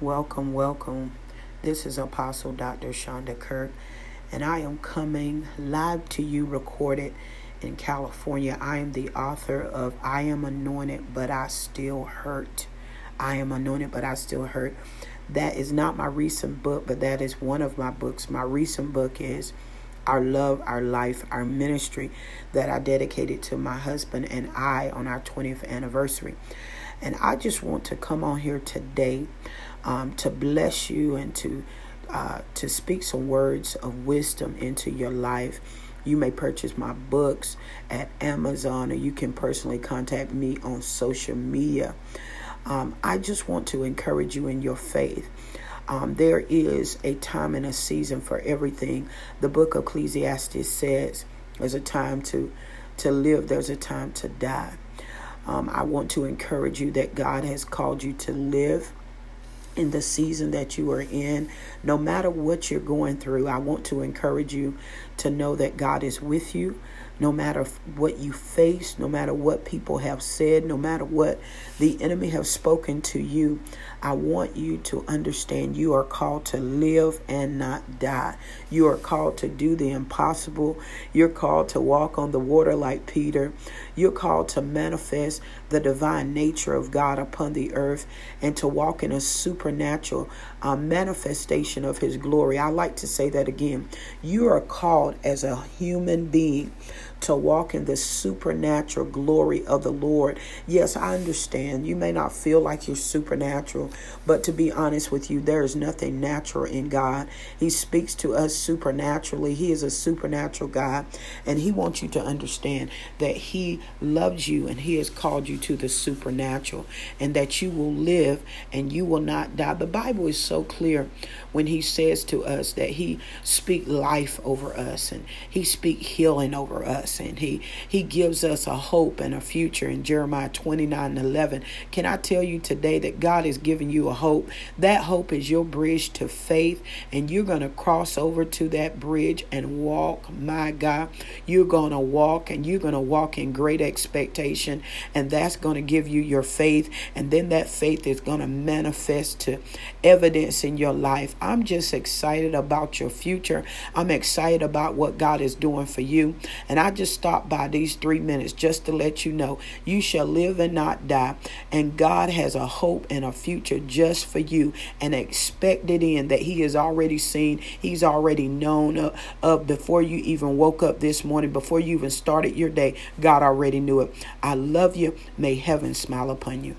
Welcome, welcome. This is Apostle Dr. Shonda Kirk, and I am coming live to you, recorded in California. I am the author of I Am Anointed, but I Still Hurt. I am anointed, but I still hurt. That is not my recent book, but that is one of my books. My recent book is Our Love, Our Life, Our Ministry that I dedicated to my husband and I on our 20th anniversary. And I just want to come on here today um, to bless you and to uh, to speak some words of wisdom into your life. You may purchase my books at Amazon, or you can personally contact me on social media. Um, I just want to encourage you in your faith. Um, there is a time and a season for everything. The book of Ecclesiastes says there's a time to to live, there's a time to die. Um, I want to encourage you that God has called you to live in the season that you are in. No matter what you're going through, I want to encourage you to know that God is with you. No matter what you face, no matter what people have said, no matter what the enemy have spoken to you, I want you to understand you are called to live and not die. You are called to do the impossible. You're called to walk on the water like Peter. You're called to manifest the divine nature of God upon the earth and to walk in a supernatural uh, manifestation of His glory. I like to say that again. You are called as a human being to walk in the supernatural glory of the Lord. Yes, I understand. You may not feel like you're supernatural, but to be honest with you, there is nothing natural in God. He speaks to us supernaturally. He is a supernatural God, and He wants you to understand that He loves you and He has called you to the supernatural, and that you will live and you will not die. The Bible is so clear when He says to us that He speak life over us and He speak healing over us us and he he gives us a hope and a future in Jeremiah 29 and 11. Can I tell you today that God is giving you a hope? That hope is your bridge to faith and you're going to cross over to that bridge and walk, my God. You're going to walk and you're going to walk in great expectation and that's going to give you your faith and then that faith is going to manifest to evidence in your life. I'm just excited about your future. I'm excited about what God is doing for you and I just stopped by these three minutes just to let you know you shall live and not die. And God has a hope and a future just for you and expect it in that He has already seen, He's already known of, of before you even woke up this morning, before you even started your day. God already knew it. I love you. May heaven smile upon you.